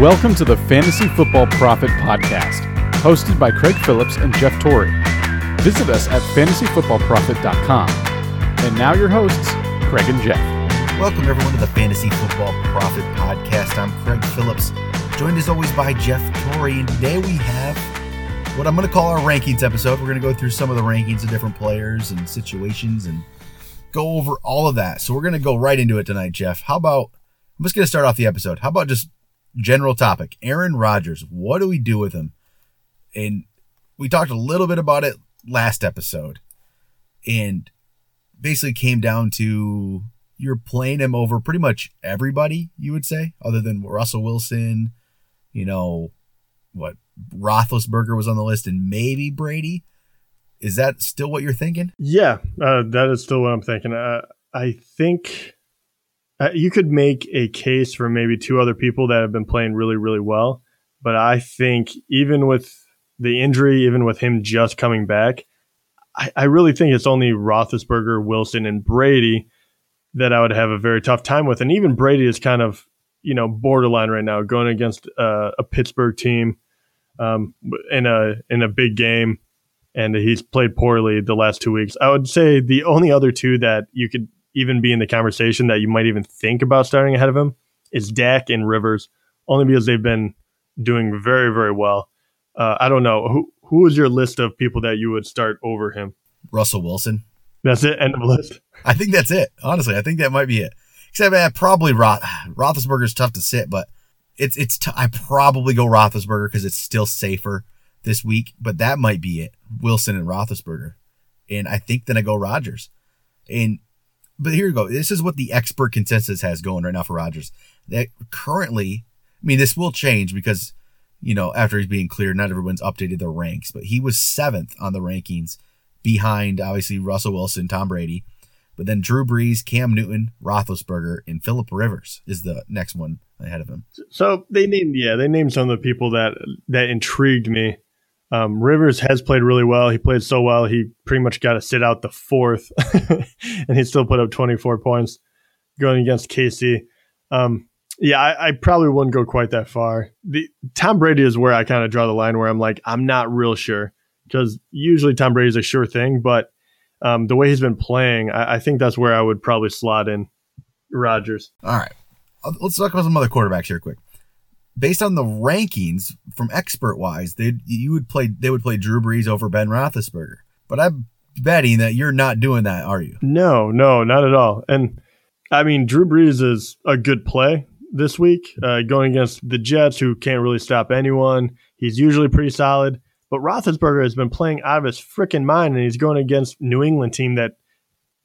Welcome to the Fantasy Football Prophet Podcast, hosted by Craig Phillips and Jeff Torrey. Visit us at fantasyfootballprophet.com. And now your hosts, Craig and Jeff. Welcome everyone to the Fantasy Football Prophet Podcast. I'm Craig Phillips, joined as always by Jeff Torrey, and today we have what I'm going to call our rankings episode. We're going to go through some of the rankings of different players and situations and go over all of that. So we're going to go right into it tonight, Jeff. How about I'm just going to start off the episode. How about just general topic? Aaron Rodgers. What do we do with him? And we talked a little bit about it last episode, and basically came down to you're playing him over pretty much everybody. You would say, other than Russell Wilson. You know what? Roethlisberger was on the list, and maybe Brady. Is that still what you're thinking? Yeah, uh, that is still what I'm thinking. Uh, I think uh, you could make a case for maybe two other people that have been playing really, really well. But I think even with the injury, even with him just coming back, I, I really think it's only Roethlisberger, Wilson, and Brady that I would have a very tough time with. And even Brady is kind of, you know, borderline right now, going against uh, a Pittsburgh team um, in a in a big game and he's played poorly the last two weeks. I would say the only other two that you could even be in the conversation that you might even think about starting ahead of him is Dak and Rivers, only because they've been doing very, very well. Uh, I don't know who who is your list of people that you would start over him. Russell Wilson. That's it. End of list. I think that's it. Honestly, I think that might be it. Except I probably Roth Roethlisberger's tough to sit, but it's it's t- I probably go Roethlisberger because it's still safer this week. But that might be it. Wilson and Roethlisberger, and I think then I go Rodgers. And but here you go. This is what the expert consensus has going right now for Rodgers. That currently, I mean, this will change because you know after he's being cleared, not everyone's updated their ranks, but he was seventh on the rankings behind obviously Russell Wilson, Tom Brady. But then Drew Brees, Cam Newton, Roethlisberger, and Philip Rivers is the next one ahead of him. So they named, yeah, they named some of the people that that intrigued me. Um, Rivers has played really well. He played so well, he pretty much got to sit out the fourth, and he still put up 24 points going against KC. Um, yeah, I, I, probably wouldn't go quite that far. The Tom Brady is where I kind of draw the line, where I'm like, I'm not real sure because usually Tom Brady is a sure thing, but um, the way he's been playing, I, I think that's where I would probably slot in Rodgers. All right, let's talk about some other quarterbacks here, quick based on the rankings from expert wise, they you would play they would play Drew Brees over Ben Roethlisberger. But I'm betting that you're not doing that, are you? No, no, not at all. And I mean, Drew Brees is a good play this week, uh, going against the Jets, who can't really stop anyone. He's usually pretty solid. But Roethlisberger has been playing out of his freaking mind, and he's going against New England team that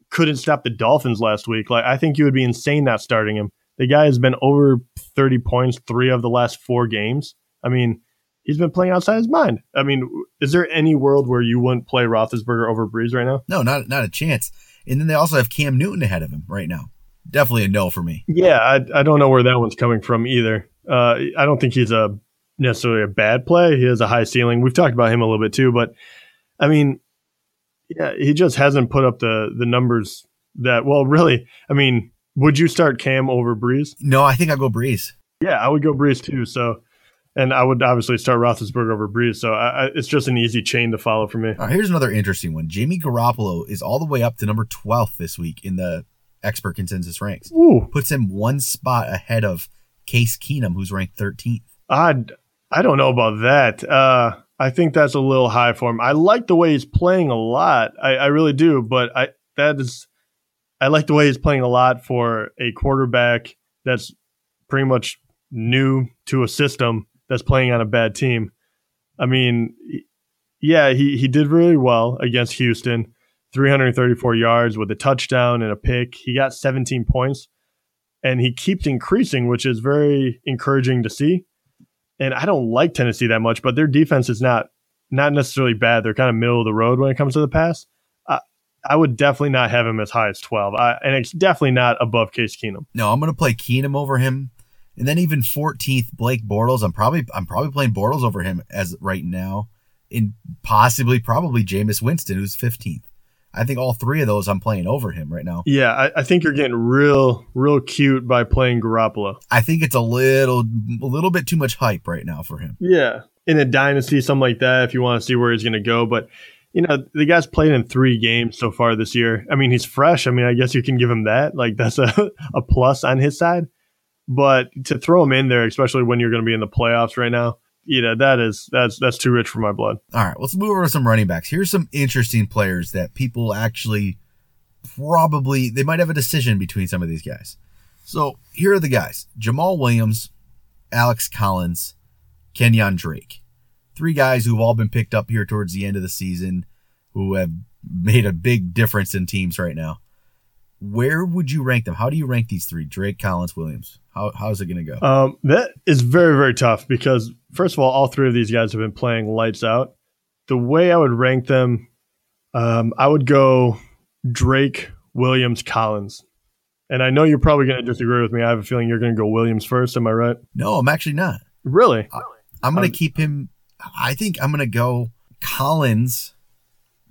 couldn't stop the Dolphins last week. Like I think you would be insane not starting him. The guy has been over 30 points three of the last four games. I mean, he's been playing outside his mind. I mean, is there any world where you wouldn't play Roethlisberger over Brees right now? No, not not a chance. And then they also have Cam Newton ahead of him right now. Definitely a no for me. Yeah, I, I don't know where that one's coming from either. Uh, I don't think he's a necessarily a bad play. He has a high ceiling. We've talked about him a little bit too, but I mean, yeah, he just hasn't put up the the numbers that. Well, really, I mean, would you start Cam over Brees? No, I think I go Brees. Yeah, I would go Brees too. So, and I would obviously start Roethlisberger over Brees. So I, I, it's just an easy chain to follow for me. Right, here's another interesting one. Jimmy Garoppolo is all the way up to number 12th this week in the expert consensus ranks. Ooh. Puts him one spot ahead of Case Keenum, who's ranked 13th. I I don't know about that. Uh, I think that's a little high for him. I like the way he's playing a lot. I, I really do, but I that is I like the way he's playing a lot for a quarterback that's pretty much new to a system that's playing on a bad team. I mean, yeah, he, he did really well against Houston 334 yards with a touchdown and a pick. He got 17 points and he keeps increasing, which is very encouraging to see. And I don't like Tennessee that much, but their defense is not not necessarily bad. They're kind of middle of the road when it comes to the pass. I would definitely not have him as high as 12. I, and it's definitely not above Case Keenum. No, I'm going to play Keenum over him. And then even 14th Blake Bortles, I'm probably I'm probably playing Bortles over him as right now. And possibly probably Jameis Winston who's 15th. I think all three of those I'm playing over him right now. Yeah, I, I think you're getting real, real cute by playing Garoppolo. I think it's a little, a little bit too much hype right now for him. Yeah, in a dynasty, something like that, if you want to see where he's going to go. But you know, the guy's played in three games so far this year. I mean, he's fresh. I mean, I guess you can give him that. Like that's a, a plus on his side. But to throw him in there, especially when you're going to be in the playoffs right now, you know, that is that's that's too rich for my blood. All right, let's move over to some running backs. Here's some interesting players that people actually probably they might have a decision between some of these guys. So here are the guys: Jamaal Williams, Alex Collins, Kenyon Drake. Three guys who've all been picked up here towards the end of the season, who have made a big difference in teams right now. Where would you rank them? How do you rank these three? Drake, Collins, Williams. How, how's it going to go? Um, that is very, very tough because, first of all, all three of these guys have been playing lights out. The way I would rank them, um, I would go Drake, Williams, Collins. And I know you're probably going to disagree with me. I have a feeling you're going to go Williams first. Am I right? No, I'm actually not. Really? I, I'm going to keep him. I think I'm going to go Collins,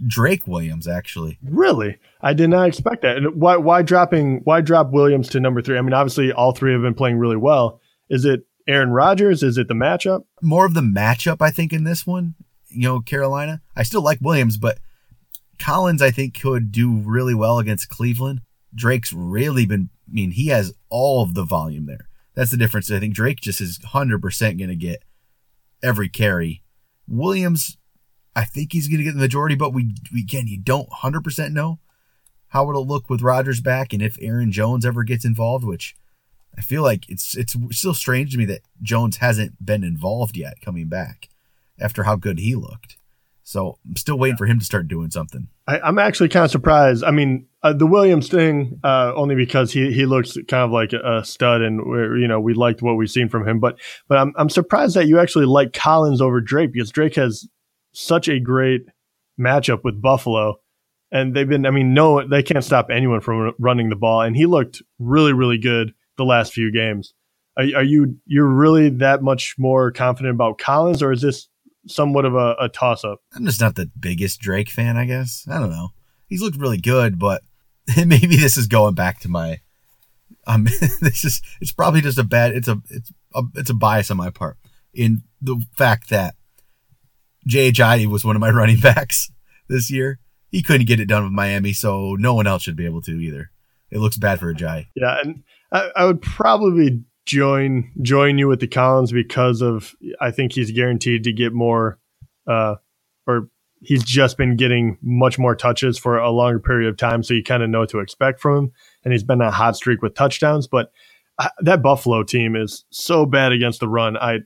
Drake Williams. Actually, Really? I did not expect that. And why why dropping why drop Williams to number three? I mean, obviously all three have been playing really well. Is it Aaron Rodgers? Is it the matchup? more of the matchup. I think in this one, you know, Carolina. I still like Williams, but Collins I think could do really well against Cleveland. Drake's really been. I mean, he has all of the volume there. That's the difference. I think Drake just is 100% going to get every carry. Williams, I think he's going to get the majority, but we, we again, you don't 100% know how it'll look with Rodgers back and if Aaron Jones ever gets involved, which I feel like it's it's still strange to me that Jones hasn't been involved yet coming back after how good he looked. So I'm still waiting for him to start doing something. I, I'm actually kind of surprised. I mean, uh, the Williams thing, uh, only because he he looks kind of like a stud, and you know we liked what we've seen from him. But but I'm I'm surprised that you actually like Collins over Drake because Drake has such a great matchup with Buffalo, and they've been. I mean, no, they can't stop anyone from running the ball, and he looked really really good the last few games. Are, are you you're really that much more confident about Collins, or is this somewhat of a, a toss up? I'm just not the biggest Drake fan, I guess. I don't know. He's looked really good, but maybe this is going back to my um this is it's probably just a bad it's a it's a it's a bias on my part in the fact that Ajayi was one of my running backs this year. He couldn't get it done with Miami, so no one else should be able to either. It looks bad for Ajayi. Yeah, and I, I would probably join join you with the Collins because of I think he's guaranteed to get more, uh, or he's just been getting much more touches for a longer period of time, so you kind of know what to expect from him. And he's been a hot streak with touchdowns, but uh, that Buffalo team is so bad against the run. I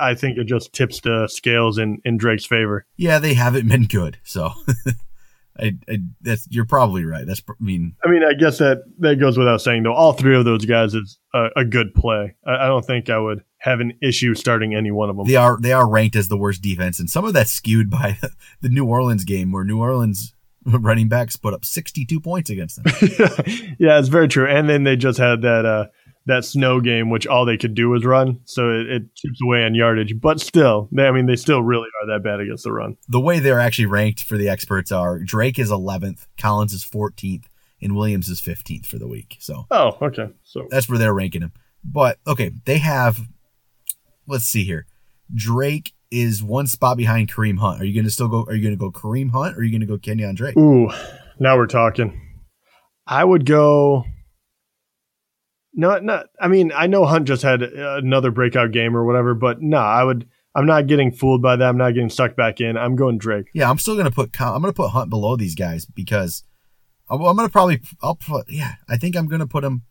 I think it just tips the scales in in Drake's favor. Yeah, they haven't been good, so. I, I, that's you're probably right. That's I mean, I mean, I guess that that goes without saying. Though all three of those guys is a, a good play. I, I, don't think I would have an issue starting any one of them. They are they are ranked as the worst defense, and some of that's skewed by the New Orleans game where New Orleans running backs put up 62 points against them. yeah, it's very true. And then they just had that uh, that snow game, which all they could do was run, so it, it chips away on yardage. But still, they, I mean, they still really are that bad against the run. The way they're actually ranked for the experts are Drake is 11th, Collins is 14th, and Williams is 15th for the week. So, oh, okay, so that's where they're ranking him. But okay, they have. Let's see here. Drake is one spot behind Kareem Hunt. Are you going to still go? Are you going to go Kareem Hunt? or Are you going to go Kenyon Drake? Ooh, now we're talking. I would go. No, not. I mean, I know Hunt just had another breakout game or whatever, but no, I would. I'm not getting fooled by that. I'm not getting sucked back in. I'm going Drake. Yeah, I'm still gonna put. I'm gonna put Hunt below these guys because I'm gonna probably. I'll put. Yeah, I think I'm gonna put him.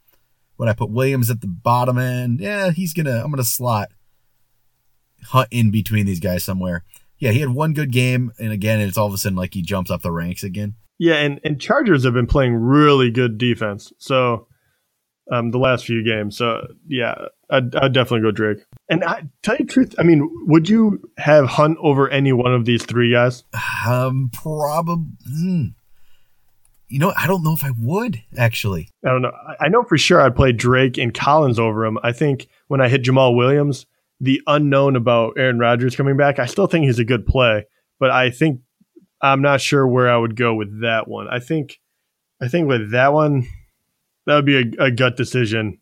When I put Williams at the bottom end, yeah, he's gonna. I'm gonna slot Hunt in between these guys somewhere. Yeah, he had one good game, and again, it's all of a sudden like he jumps up the ranks again. Yeah, and and Chargers have been playing really good defense. So um, the last few games. So yeah, I'd, I'd definitely go Drake. And I tell you the truth, I mean, would you have Hunt over any one of these three guys? Um, probably. Hmm. You know, I don't know if I would actually. I don't know. I know for sure I'd play Drake and Collins over him. I think when I hit Jamaal Williams, the unknown about Aaron Rodgers coming back, I still think he's a good play, but I think I'm not sure where I would go with that one. I think, I think with that one, that would be a, a gut decision.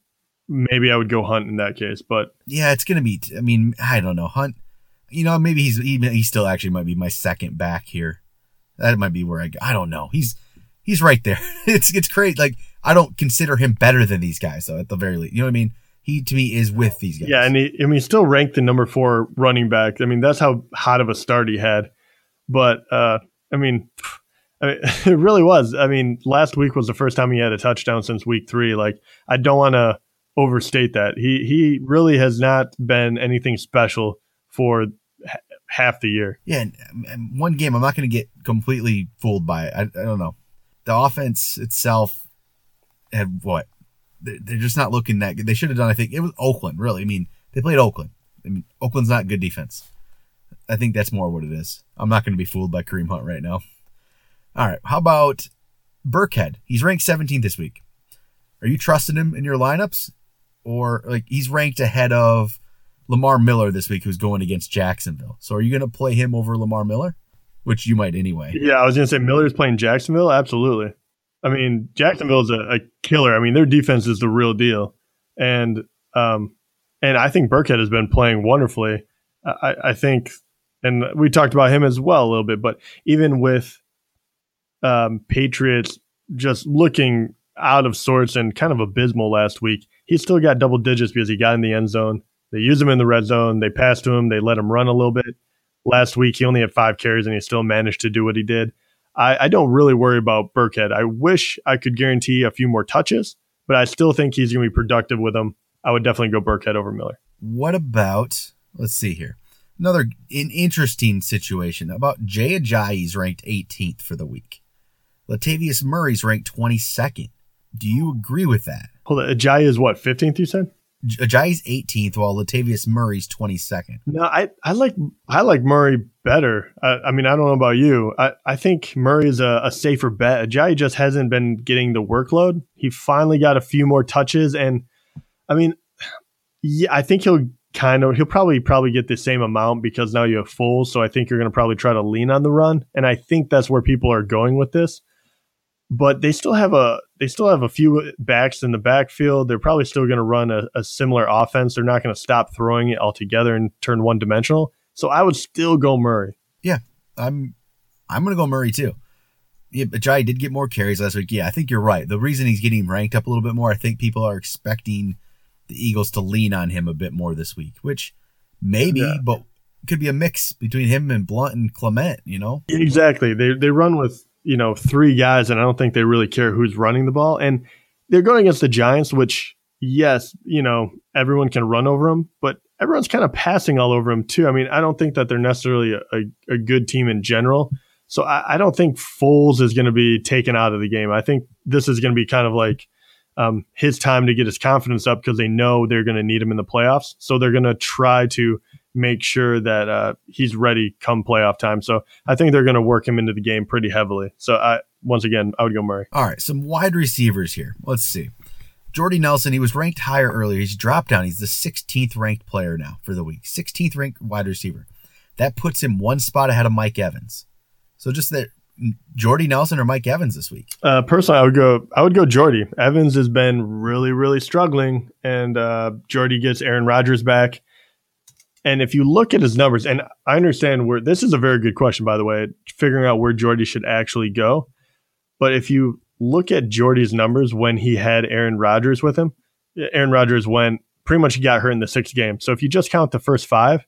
Maybe I would go Hunt in that case, but Yeah, it's gonna be. I mean, I don't know. Hunt. You know, maybe he's he, he still actually might be my second back here. That might be where I. go. I don't know. He's he's right there. it's it's great. Like I don't consider him better than these guys though. At the very least, you know what I mean. He to me is with these guys. yeah, and he, I mean, he's still ranked the number four running back. I mean, that's how hot of a start he had. But uh, I mean, I mean, it really was. I mean, last week was the first time he had a touchdown since week three. Like, I don't want to overstate that. He he really has not been anything special for h- half the year. Yeah, and, and one game I'm not going to get completely fooled by it. I, I don't know. The offense itself had what? They're, they're just not looking that good. They should have done. I think it was Oakland. Really, I mean, they played Oakland. I mean, Oakland's not good defense. I think that's more what it is. I'm not going to be fooled by Kareem Hunt right now. All right, how about Burkhead? He's ranked 17th this week. Are you trusting him in your lineups, or like he's ranked ahead of Lamar Miller this week, who's going against Jacksonville. So are you going to play him over Lamar Miller? Which you might anyway. Yeah, I was going to say Miller's playing Jacksonville. Absolutely. I mean, Jacksonville's a, a killer. I mean, their defense is the real deal, and um, and I think Burkhead has been playing wonderfully. I, I think, and we talked about him as well a little bit, but even with um, Patriots just looking out of sorts and kind of abysmal last week, he still got double digits because he got in the end zone. They used him in the red zone. They passed to him. They let him run a little bit. Last week, he only had five carries and he still managed to do what he did. I, I don't really worry about Burkhead. I wish I could guarantee a few more touches, but I still think he's going to be productive with them. I would definitely go Burkhead over Miller. What about, let's see here, another an interesting situation about Jay Ajayi's ranked 18th for the week. Latavius Murray's ranked 22nd. Do you agree with that? Hold on. Ajayi is what, 15th, you said? Ajayi's 18th, while Latavius Murray's 22nd. No, I, I like I like Murray better. I, I mean, I don't know about you. I, I think Murray is a, a safer bet. Ajayi just hasn't been getting the workload. He finally got a few more touches, and I mean, yeah, I think he'll kind of he'll probably probably get the same amount because now you have full. So I think you're going to probably try to lean on the run, and I think that's where people are going with this. But they still have a they still have a few backs in the backfield. They're probably still going to run a, a similar offense. They're not going to stop throwing it altogether and turn one dimensional. So I would still go Murray. Yeah, I'm I'm gonna go Murray too. Yeah, Ajayi did get more carries last week. Yeah, I think you're right. The reason he's getting ranked up a little bit more, I think people are expecting the Eagles to lean on him a bit more this week, which maybe, Yeah. but could be a mix between him and Blount and Clement. You know, Exactly. They they run with you know three guys, and I don't think they really care who's running the ball. And they're going against the Giants, which yes, you know everyone can run over them, but everyone's kind of passing all over them too. I mean, I don't think that they're necessarily a, a, a good team in general. So I, I don't think Foles is going to be taken out of the game. I think this is going to be kind of like um, his time to get his confidence up because they know they're going to need him in the playoffs. So they're going to try to make sure that uh, he's ready come playoff time. So I think they're going to work him into the game pretty heavily. So I once again I would go Murray. All right, some wide receivers here. Let's see. Jordy Nelson, he was ranked higher earlier. He's dropped down. He's the 16th ranked player now for the week. 16th ranked wide receiver. That puts him one spot ahead of Mike Evans. So just that Jordy Nelson or Mike Evans this week. Uh, personally, I would go. I would go Jordy. Evans has been really, really struggling, and uh, Jordy gets Aaron Rodgers back. And if you look at his numbers, and I understand where this is a very good question, by the way, figuring out where Jordy should actually go. But if you look at Jordy's numbers when he had Aaron Rodgers with him, Aaron Rodgers went pretty much got hurt in the sixth game. So if you just count the first five,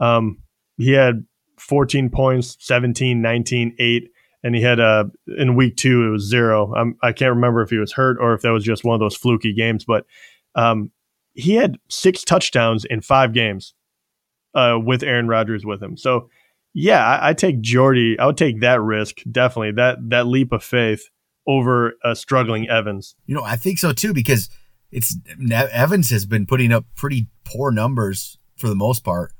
um, he had 14 points, 17, 19, 8, and he had uh in week two it was zero. Um, I can't remember if he was hurt or if that was just one of those fluky games, but um, he had six touchdowns in five games uh, with Aaron Rodgers with him. So yeah, I, I take Jordy. I would take that risk definitely that that leap of faith over a struggling Evans. You know, I think so too because it's Evans has been putting up pretty poor numbers for the most part.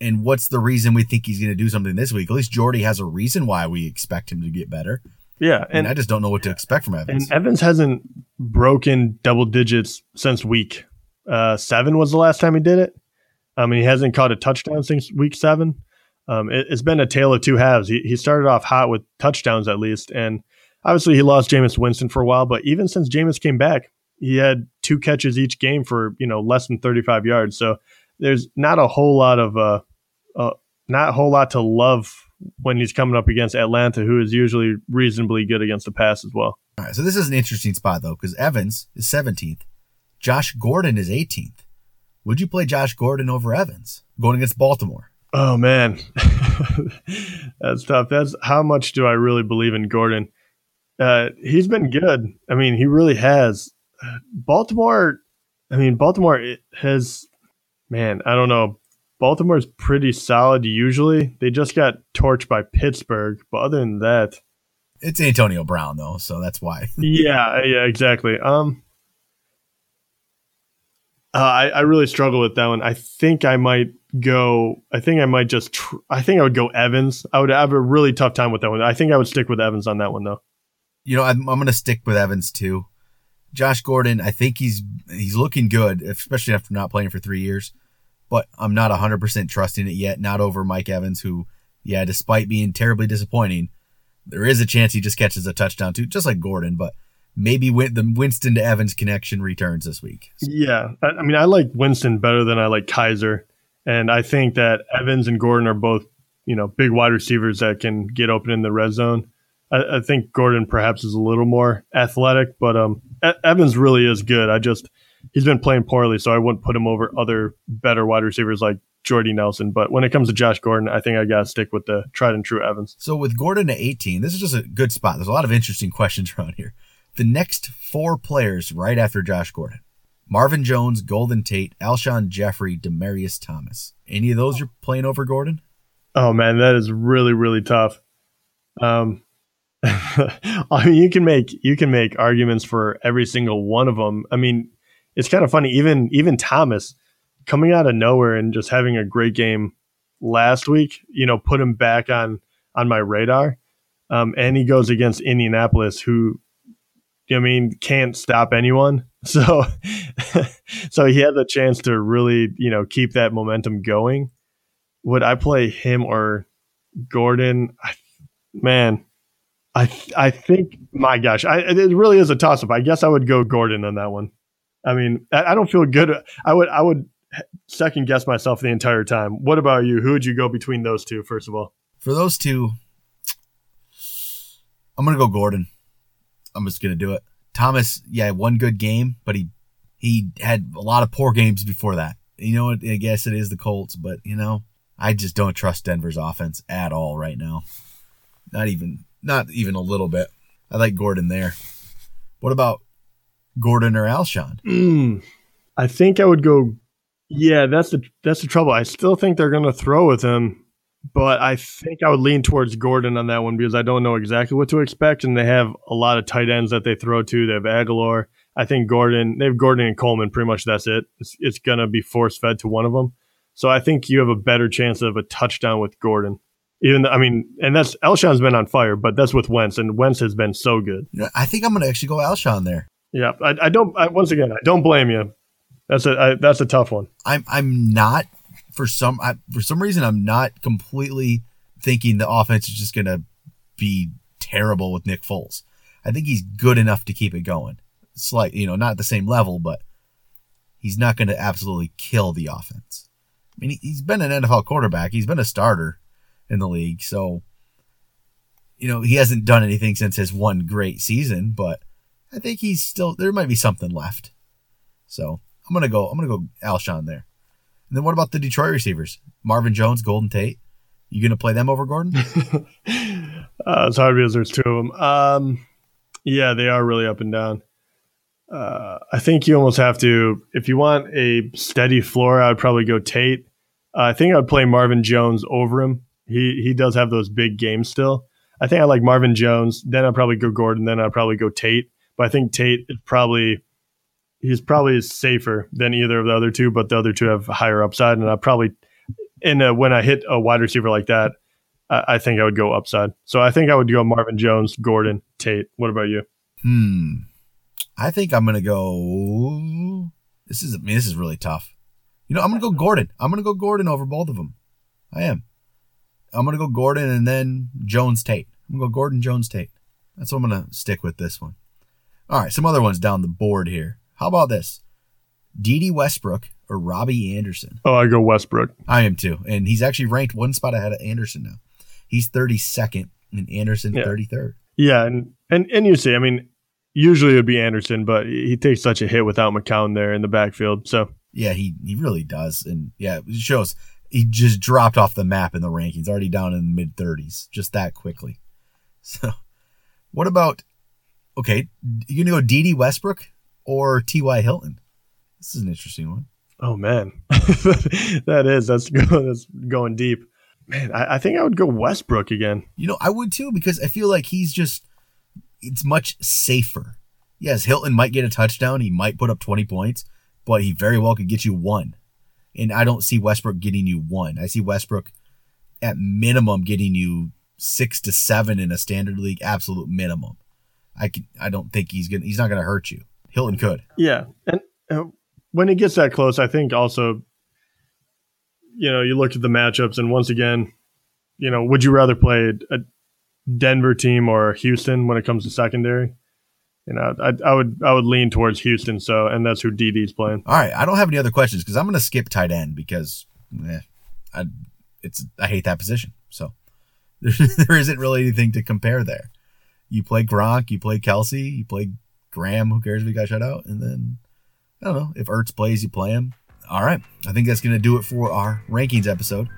And what's the reason we think he's going to do something this week? At least Jordy has a reason why we expect him to get better. Yeah, And, and I just don't know what to expect from Evans. And Evans hasn't broken double digits since week uh, seven was the last time he did it. I mean, he hasn't caught a touchdown since week seven. Um, it, has been a tale of two halves. He, he started off hot with touchdowns at least, and obviously he lost Jameis Winston for a while. But even since Jameis came back, he had two catches each game for you know less than 35 yards. So there's not a whole lot of uh, uh not a whole lot to love when he's coming up against Atlanta, who is usually reasonably good against the pass as well. All right, so this is an interesting spot though, because Evans is 17th, Josh Gordon is 18th. Would you play Josh Gordon over Evans going against Baltimore? Oh man, that's tough. That's how much do I really believe in Gordon? Uh, he's been good. I mean, he really has. Baltimore. I mean, Baltimore has. Man, I don't know. Baltimore's pretty solid usually. They just got torched by Pittsburgh, but other than that, it's Antonio Brown though, so that's why. yeah, yeah, exactly. Um, uh, I I really struggle with that one. I think I might go. I think I might just. Tr- I think I would go Evans. I would have a really tough time with that one. I think I would stick with Evans on that one though. You know, I'm, I'm going to stick with Evans too. Josh Gordon, I think he's he's looking good, especially after not playing for three years. But I'm not 100% trusting it yet. Not over Mike Evans, who, yeah, despite being terribly disappointing, there is a chance he just catches a touchdown too, just like Gordon. But maybe the Winston to Evans connection returns this week. Yeah, I mean, I like Winston better than I like Kizer, And I think that Evans and Gordon are both, you know, big wide receivers that can get open in the red zone. I, I think Gordon perhaps is a little more athletic, but um, Evans really is good. I just he's been playing poorly, so I wouldn't put him over other better wide receivers like Jordy Nelson. But when it comes to Josh Gordon, I think I got to stick with the tried and true Evans. So with Gordon at 18, this is just a good spot. There's a lot of interesting questions around here. The next four players right after Josh Gordon Marvin Jones, Golden Tate, Alshon Jeffery, Demaryius Thomas. Any of those you're playing over Gordon? Oh man, that is really really tough. Um, I mean, you can make you can make arguments for every single one of them. I mean, it's kind of funny. Even even Thomas coming out of nowhere and just having a great game last week. You know, put him back on on my radar. Um, and he goes against Indianapolis, who I mean can't stop anyone. So, so he had the chance to really, you know, keep that momentum going. Would I play him or Gordon? I, man, I I think my gosh, I, it really is a toss up. I guess I would go Gordon on that one. I mean, I, I don't feel good. I would I would second guess myself the entire time. What about you? Who would you go between those two? First of all, for those two, I'm gonna go Gordon. I'm just gonna do it. Thomas, yeah, one good game, but he he had a lot of poor games before that. You know, I guess it is the Colts, but you know, I just don't trust Denver's offense at all right now. Not even not even a little bit. I like Gordon there. What about Gordon or Alshon? Mm, I think I would go. Yeah, that's the that's the trouble. I still think they're going to throw with him, but I think I would lean towards Gordon on that one because I don't know exactly what to expect, and they have a lot of tight ends that they throw to. They have Agholor. I think Gordon. They have Gordon and Coleman. Pretty much that's it. It's, it's going to be force fed to one of them. So I think you have a better chance of a touchdown with Gordon. Even though, I mean, and that's Alshon's been on fire, but that's with Wentz, and Wentz has been so good. I think I'm going to actually go Alshon there. Yeah, I, I don't. I, once again, I don't blame you. That's a I, that's a tough one. I'm I'm not for some I, for some reason I'm not completely thinking the offense is just going to be terrible with Nick Foles. I think he's good enough to keep it going. Slight, you know, not the same level, but he's not going to absolutely kill the offense. I mean, he's been an NFL quarterback. He's been a starter in the league. So, you know, he hasn't done anything since his one great season, but I think he's still there might be something left. So I'm gonna go I'm gonna go Alshon there. And then what about the Detroit receivers? Marvin Jones, Golden Tate. You gonna play them over Gordon? uh, it's hard because there's two of them. Um, yeah, they are really up and down. Uh, I think you almost have to, if you want a steady floor, I would probably go Tate. Uh, I think I would play Marvin Jones over him he he does have those big games still. I think I like Marvin Jones. Then I'd probably go Gordon. Then I'd probably go Tate. But I think Tate is probably he's probably safer than either of the other two. But the other two have higher upside, and I probably and when I hit a wide receiver like that, I, I think I would go upside. So I think I would go Marvin Jones, Gordon, Tate. What about you? Hmm. I think I'm gonna go. This is I mean, this is really tough. You know, I'm gonna go Gordon. I'm gonna go Gordon over both of them. I am. I'm gonna go Gordon and then Jones Tate. I'm gonna go Gordon Jones Tate. That's what I'm gonna stick with this one. All right, some other ones down the board here. How about this? Dede Westbrook or Robbie Anderson? Oh, I go Westbrook. I am too, and he's actually ranked one spot ahead of Anderson now. He's 32nd and Anderson Yeah. 33rd. Yeah, and and and you see, I mean, usually it would be Anderson, but he takes such a hit without McCown there in the backfield. So Yeah, he he really does, and yeah, it shows he just dropped off the map in the rankings, already down in the mid 30s, just that quickly. So, what about? Okay, you gonna go Dede Westbrook or T.Y. Hilton? This is an interesting one. Oh man, that is that's going that's going deep. Man, I, I think I would go Westbrook again. You know, I would too because I feel like he's just it's much safer. Yes, Hilton might get a touchdown, he might put up 20 points, but he very well could get you one. And I don't see Westbrook getting you one. I see Westbrook at minimum getting you 6 to 7 in a standard league absolute minimum. I can I don't think he's to he's not going to hurt you. Hilton could. Yeah, and uh, when it gets that close, I think also, you know, you look at the matchups, and once again, you know, would you rather play a Denver team or Houston when it comes to secondary? You know, I, I would I would lean towards Houston. So, and that's who Dede's playing. All right, I don't have any other questions because I'm going to skip tight end because eh, I it's I hate that position. So there, there isn't really anything to compare there. You play Gronk, you play Kelce, you play Graham. Who cares if he got shut out? And then I don't know if Ertz plays, you play him. All right, I think that's to do it for our rankings episode.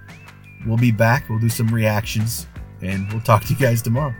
We'll be back. We'll do some reactions, and we'll talk to you guys tomorrow.